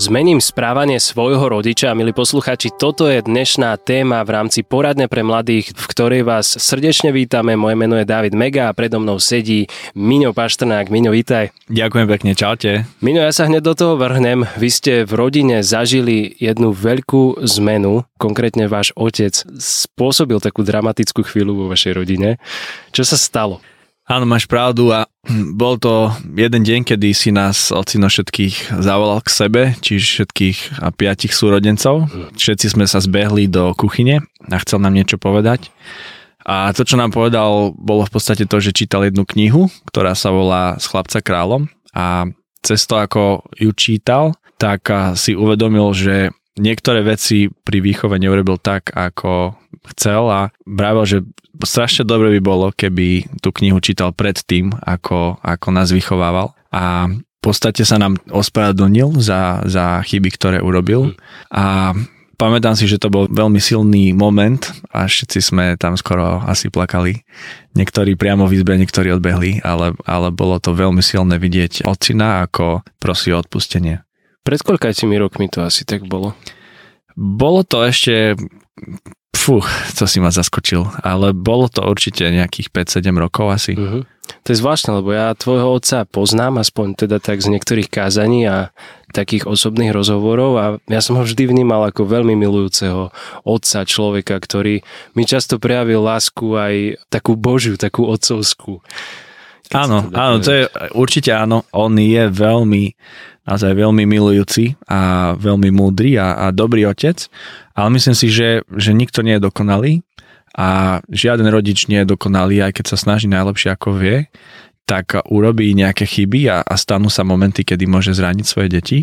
Zmením správanie svojho rodiča, milí posluchači, toto je dnešná téma v rámci Poradne pre mladých, v ktorej vás srdečne vítame. Moje meno je David Mega a predo mnou sedí Miňo Paštrnák. Miňo, vítaj. Ďakujem pekne, čaute. Miňo, ja sa hneď do toho vrhnem. Vy ste v rodine zažili jednu veľkú zmenu, konkrétne váš otec spôsobil takú dramatickú chvíľu vo vašej rodine. Čo sa stalo? Áno, máš pravdu a bol to jeden deň, kedy si nás ocino všetkých zavolal k sebe, čiže všetkých a piatich súrodencov. Všetci sme sa zbehli do kuchyne a chcel nám niečo povedať. A to, čo nám povedal, bolo v podstate to, že čítal jednu knihu, ktorá sa volá Z chlapca kráľom a cez to, ako ju čítal, tak si uvedomil, že niektoré veci pri výchove neurobil tak, ako chcel a vravil, že strašne dobre by bolo, keby tú knihu čítal predtým, ako, ako nás vychovával. A v podstate sa nám ospravedlnil za, za chyby, ktoré urobil. A pamätám si, že to bol veľmi silný moment a všetci sme tam skoro asi plakali. Niektorí priamo v izbe, niektorí odbehli, ale, ale bolo to veľmi silné vidieť ocina, ako prosí o odpustenie. Pred koľkajcimi rokmi to asi tak bolo? Bolo to ešte Fú, to si ma zaskočil, ale bolo to určite nejakých 5-7 rokov asi. Uh-huh. To je zvláštne, lebo ja tvojho otca poznám, aspoň teda tak z niektorých kázaní a takých osobných rozhovorov a ja som ho vždy vnímal ako veľmi milujúceho otca, človeka, ktorý mi často prejavil lásku aj takú božiu, takú otcovskú. Áno, áno, to je určite áno. On je veľmi naozaj veľmi milujúci a veľmi múdry a, a dobrý otec, ale myslím si, že, že nikto nie je dokonalý a žiaden rodič nie je dokonalý, aj keď sa snaží najlepšie ako vie, tak urobí nejaké chyby a, a stanú sa momenty, kedy môže zraniť svoje deti.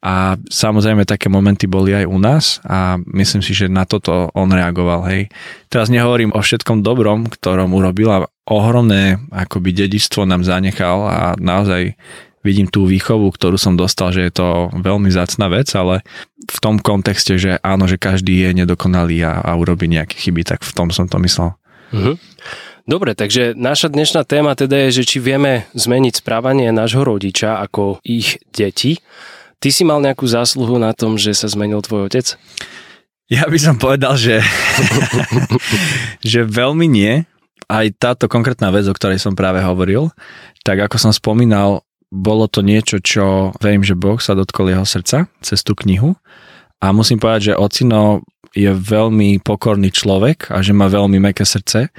A samozrejme také momenty boli aj u nás a myslím si, že na toto on reagoval. Hej. Teraz nehovorím o všetkom dobrom, ktorom urobil a ohromné akoby dedičstvo nám zanechal a naozaj vidím tú výchovu, ktorú som dostal, že je to veľmi zácna vec, ale v tom kontexte, že áno, že každý je nedokonalý a, a urobí nejaké chyby, tak v tom som to myslel. Uh-huh. Dobre, takže naša dnešná téma teda je, že či vieme zmeniť správanie nášho rodiča ako ich deti. Ty si mal nejakú zásluhu na tom, že sa zmenil tvoj otec? Ja by som povedal, že, že veľmi nie. Aj táto konkrétna vec, o ktorej som práve hovoril, tak ako som spomínal, bolo to niečo, čo verím, že Boh sa dotkol jeho srdca cez tú knihu. A musím povedať, že Ocino je veľmi pokorný človek a že má veľmi meké srdce,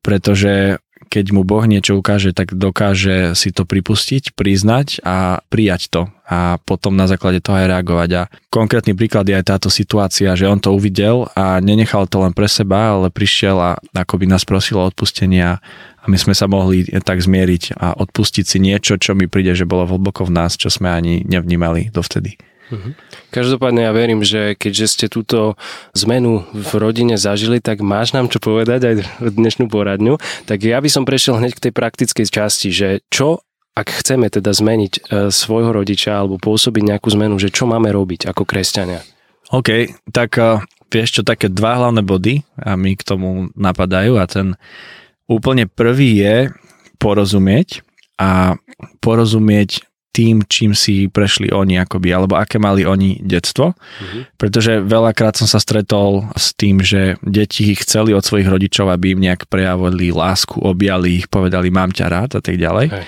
pretože keď mu Boh niečo ukáže, tak dokáže si to pripustiť, priznať a prijať to a potom na základe toho aj reagovať. A konkrétny príklad je aj táto situácia, že on to uvidel a nenechal to len pre seba, ale prišiel a akoby nás prosil o odpustenie a my sme sa mohli tak zmieriť a odpustiť si niečo, čo mi príde, že bolo hlboko v nás, čo sme ani nevnímali dovtedy. Každopádne ja verím, že keďže ste túto zmenu v rodine zažili, tak máš nám čo povedať aj dnešnú poradňu. Tak ja by som prešiel hneď k tej praktickej časti, že čo ak chceme teda zmeniť e, svojho rodiča alebo pôsobiť nejakú zmenu, že čo máme robiť ako kresťania? OK, tak uh, vieš čo, také dva hlavné body a mi k tomu napadajú a ten úplne prvý je porozumieť a porozumieť tým, čím si prešli oni akoby, alebo aké mali oni detstvo. Mm-hmm. Pretože veľakrát som sa stretol s tým, že deti chceli od svojich rodičov, aby im nejak prejavili lásku, objali ich, povedali mám ťa rád a tak ďalej. Hej.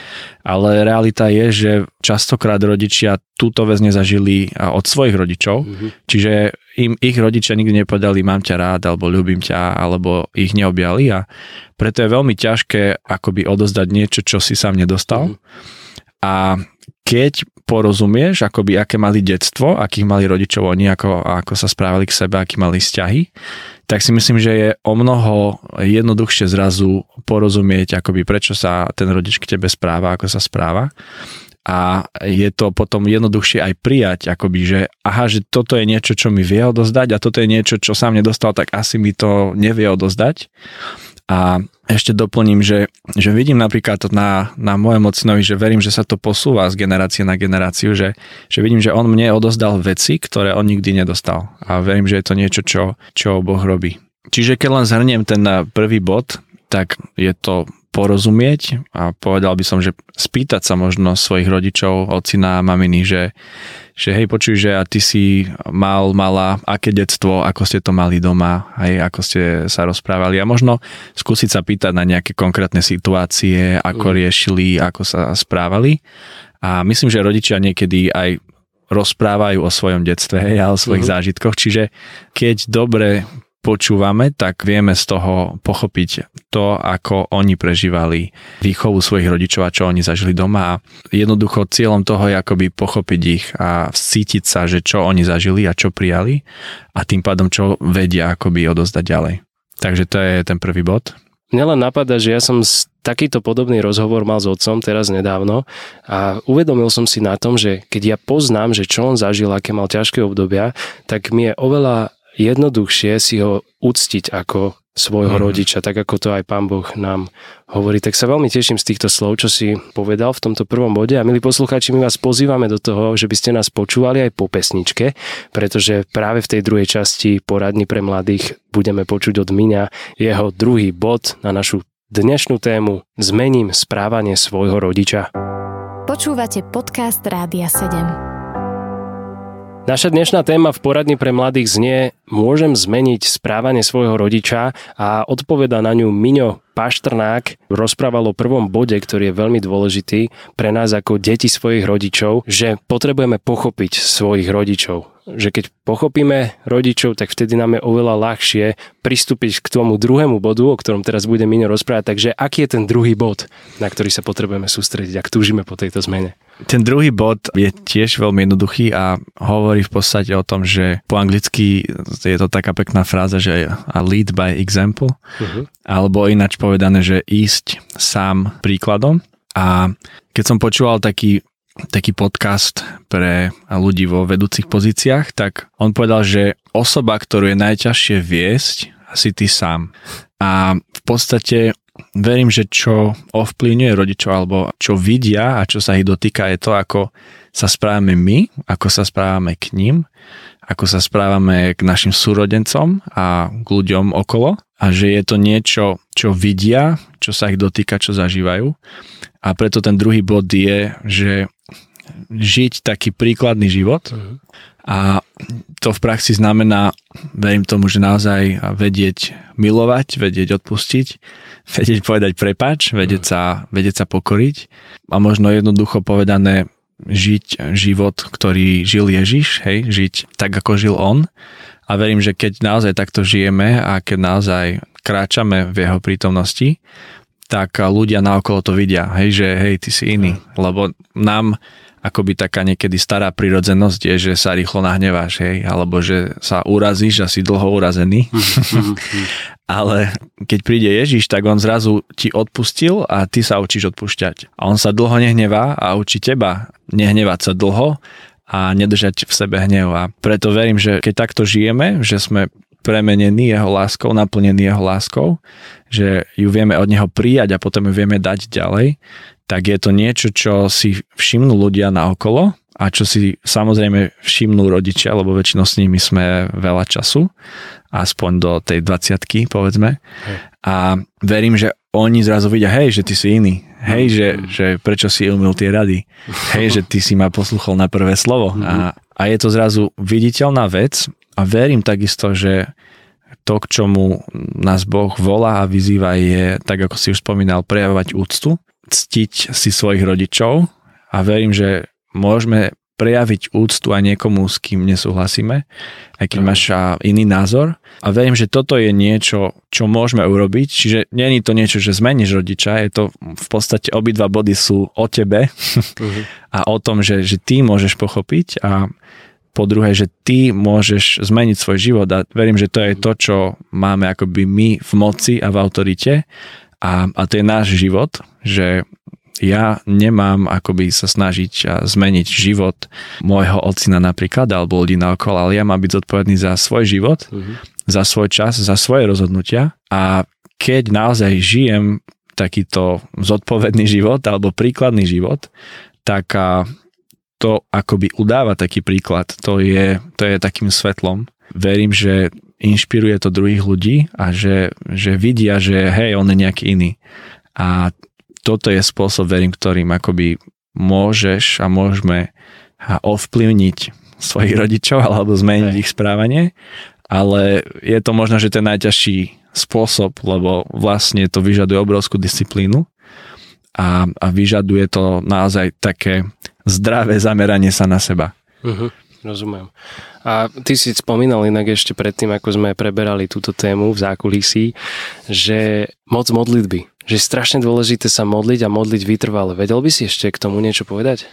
Ale realita je, že častokrát rodičia túto vec nezažili od svojich rodičov, mm-hmm. čiže im ich rodičia nikdy nepovedali mám ťa rád, alebo ľúbim ťa, alebo ich neobjali a preto je veľmi ťažké akoby odozdať niečo, čo si sám nedostal. Mm-hmm. A keď porozumieš, akoby aké mali detstvo, akých mali rodičov oni, ako, ako sa správali k sebe, aký mali vzťahy, tak si myslím, že je o mnoho jednoduchšie zrazu porozumieť, akoby prečo sa ten rodič k tebe správa, ako sa správa. A je to potom jednoduchšie aj prijať, akoby, že aha, že toto je niečo, čo mi vie odozdať a toto je niečo, čo sám nedostal, tak asi mi to nevie odozdať. A ešte doplním, že, že vidím napríklad na, na mojom ocinovi, že verím, že sa to posúva z generácie na generáciu, že, že vidím, že on mne odozdal veci, ktoré on nikdy nedostal. A verím, že je to niečo, čo, čo Boh robí. Čiže keď len zhrniem ten prvý bod, tak je to porozumieť a povedal by som, že spýtať sa možno svojich rodičov, ocina maminy, že, že hej, počuj, že a ty si mal, mala, aké detstvo, ako ste to mali doma, hej, ako ste sa rozprávali a možno skúsiť sa pýtať na nejaké konkrétne situácie, ako mm. riešili, ako sa správali a myslím, že rodičia niekedy aj rozprávajú o svojom detstve hej, a o svojich mm. zážitkoch, čiže keď dobre počúvame, tak vieme z toho pochopiť to, ako oni prežívali výchovu svojich rodičov a čo oni zažili doma. A jednoducho cieľom toho je akoby pochopiť ich a cítiť sa, že čo oni zažili a čo prijali a tým pádom čo vedia akoby odozdať ďalej. Takže to je ten prvý bod. Mňa len napadá, že ja som takýto podobný rozhovor mal s otcom teraz nedávno a uvedomil som si na tom, že keď ja poznám, že čo on zažil, aké mal ťažké obdobia, tak mi je oveľa jednoduchšie si ho uctiť ako svojho mm. rodiča, tak ako to aj pán Boh nám hovorí. Tak sa veľmi teším z týchto slov, čo si povedal v tomto prvom bode. A milí poslucháči, my vás pozývame do toho, že by ste nás počúvali aj po pesničke, pretože práve v tej druhej časti poradní pre mladých budeme počuť od Miňa jeho druhý bod na našu dnešnú tému Zmením správanie svojho rodiča. Počúvate podcast Rádia 7. Naša dnešná téma v poradni pre mladých znie Môžem zmeniť správanie svojho rodiča? A odpoveda na ňu Miňo Paštrnák. Rozprával o prvom bode, ktorý je veľmi dôležitý pre nás ako deti svojich rodičov, že potrebujeme pochopiť svojich rodičov že keď pochopíme rodičov, tak vtedy nám je oveľa ľahšie pristúpiť k tomu druhému bodu, o ktorom teraz bude Mino rozprávať. Takže aký je ten druhý bod, na ktorý sa potrebujeme sústrediť, ak túžime po tejto zmene? Ten druhý bod je tiež veľmi jednoduchý a hovorí v podstate o tom, že po anglicky je to taká pekná fráza, že a lead by example, uh-huh. alebo ináč povedané, že ísť sám príkladom. A keď som počúval taký taký podcast pre ľudí vo vedúcich pozíciách, tak on povedal, že osoba, ktorú je najťažšie viesť, asi ty sám. A v podstate verím, že čo ovplyvňuje rodičov alebo čo vidia a čo sa ich dotýka je to, ako sa správame my, ako sa správame k ním, ako sa správame k našim súrodencom a k ľuďom okolo a že je to niečo, čo vidia, čo sa ich dotýka, čo zažívajú. A preto ten druhý bod je, že žiť taký príkladný život. A to v praxi znamená, verím tomu, že naozaj vedieť milovať, vedieť odpustiť, vedieť povedať prepač, vedieť sa, vedieť sa pokoriť a možno jednoducho povedané žiť život, ktorý žil Ježiš, hej, žiť tak, ako žil on. A verím, že keď naozaj takto žijeme a keď naozaj kráčame v jeho prítomnosti, tak ľudia naokolo to vidia, hej, že hej, ty si iný, lebo nám akoby taká niekedy stará prirodzenosť je, že sa rýchlo nahneváš, hej, alebo že sa urazíš a si dlho urazený. Ale keď príde Ježiš, tak on zrazu ti odpustil a ty sa učíš odpúšťať. A on sa dlho nehnevá a učí teba nehnevať sa dlho a nedržať v sebe hnev. A preto verím, že keď takto žijeme, že sme premenení jeho láskou, naplnení jeho láskou, že ju vieme od neho prijať a potom ju vieme dať ďalej, tak je to niečo, čo si všimnú ľudia na okolo a čo si samozrejme všimnú rodičia, lebo väčšinou s nimi sme veľa času, aspoň do tej 20 povedzme. Hej. A verím, že oni zrazu vidia, hej, že ty si iný, hej, že, mm. že prečo si umil tie rady, hej, že ty si ma posluchol na prvé slovo. Mm. A, a je to zrazu viditeľná vec a verím takisto, že to, k čomu nás Boh volá a vyzýva je, tak ako si už spomínal, prejavovať úctu ctiť si svojich rodičov a verím, že môžeme prejaviť úctu aj niekomu, s kým nesúhlasíme, aj keď máš iný názor. A verím, že toto je niečo, čo môžeme urobiť. Čiže je to niečo, že zmeníš rodiča, je to v podstate obidva body sú o tebe uh-huh. a o tom, že, že ty môžeš pochopiť a po druhé, že ty môžeš zmeniť svoj život a verím, že to je to, čo máme akoby my v moci a v autorite a, a to je náš život, že ja nemám akoby sa snažiť zmeniť život môjho ocina napríklad, alebo ľudí na okolo, ale ja mám byť zodpovedný za svoj život, uh-huh. za svoj čas, za svoje rozhodnutia a keď naozaj žijem takýto zodpovedný život alebo príkladný život, tak to akoby udáva taký príklad, to je, to je takým svetlom. Verím, že inšpiruje to druhých ľudí a že, že vidia, že hej, on je nejaký iný. A toto je spôsob, verím, ktorým akoby môžeš a môžeme ovplyvniť svojich rodičov alebo zmeniť Hej. ich správanie, ale je to možno, že ten najťažší spôsob, lebo vlastne to vyžaduje obrovskú disciplínu a, a vyžaduje to naozaj také zdravé zameranie sa na seba. Uh-huh, rozumiem. A ty si spomínal inak ešte predtým, ako sme preberali túto tému v zákulisí, že moc modlitby, že je strašne dôležité sa modliť a modliť vytrvale. Vedel by si ešte k tomu niečo povedať?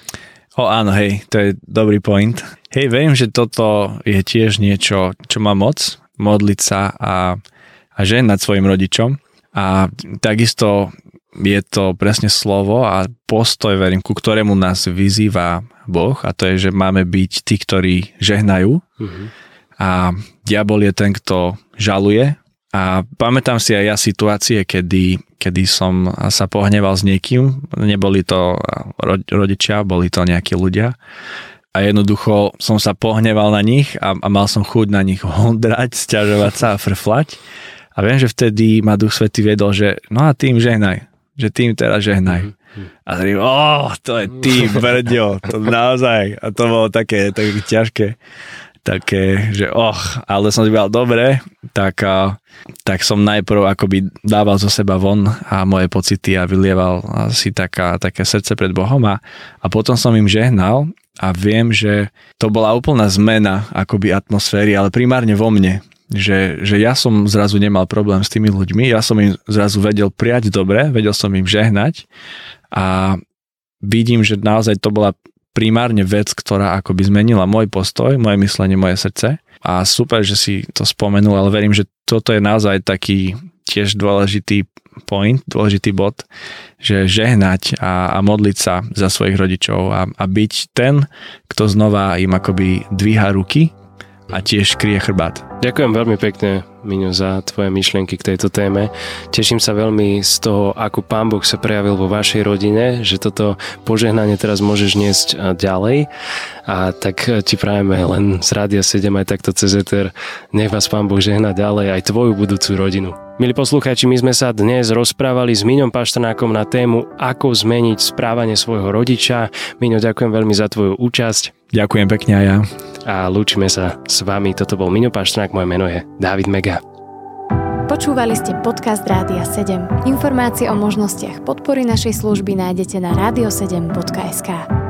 O áno, hej, to je dobrý point. Hej, verím, že toto je tiež niečo, čo má moc, modliť sa a, a ženať svojim rodičom. A takisto je to presne slovo a postoj, verím, ku ktorému nás vyzýva Boh a to je, že máme byť tí, ktorí žehnajú. Mm-hmm. a diabol je ten, kto žaluje. A pamätám si aj ja situácie, kedy, kedy som sa pohneval s niekým, neboli to rodičia, boli to nejakí ľudia. A jednoducho som sa pohneval na nich a, a mal som chuť na nich hondrať, stiažovať sa a frflať. A viem, že vtedy ma Duch Svetý vedol, že no a tým žehnaj, že tým teraz žehnaj. Mm-hmm. A zrejme, oh, to je ty, brďo, to naozaj. A to bolo také, také ťažké také, že och, ale som si povedal, dobre, tak, tak som najprv akoby dával zo seba von a moje pocity a vylieval si taká, také srdce pred Bohom a, a potom som im žehnal a viem, že to bola úplná zmena akoby atmosféry, ale primárne vo mne, že, že ja som zrazu nemal problém s tými ľuďmi, ja som im zrazu vedel prijať dobre, vedel som im žehnať a vidím, že naozaj to bola primárne vec, ktorá akoby zmenila môj postoj, moje myslenie, moje srdce. A super, že si to spomenul, ale verím, že toto je naozaj taký tiež dôležitý point, dôležitý bod, že žehnať a, a modliť sa za svojich rodičov a, a byť ten, kto znova im akoby dvíha ruky a tiež kryje chrbát. Ďakujem veľmi pekne, Miňo, za tvoje myšlienky k tejto téme. Teším sa veľmi z toho, ako Pán Boh sa prejavil vo vašej rodine, že toto požehnanie teraz môžeš niesť ďalej. A tak ti prajeme len z Rádia 7 aj takto cez Ether. Nech vás Pán Boh žehna ďalej aj tvoju budúcu rodinu. Milí poslucháči, my sme sa dnes rozprávali s Miňom Paštrnákom na tému ako zmeniť správanie svojho rodiča. Miňo, ďakujem veľmi za tvoju účasť. Ďakujem pekne aj ja. A lúčime sa s vami. Toto bol Miňo Paštrnák, moje meno je David Mega. Počúvali ste podcast Rádia 7. Informácie o možnostiach podpory našej služby nájdete na radio7.sk.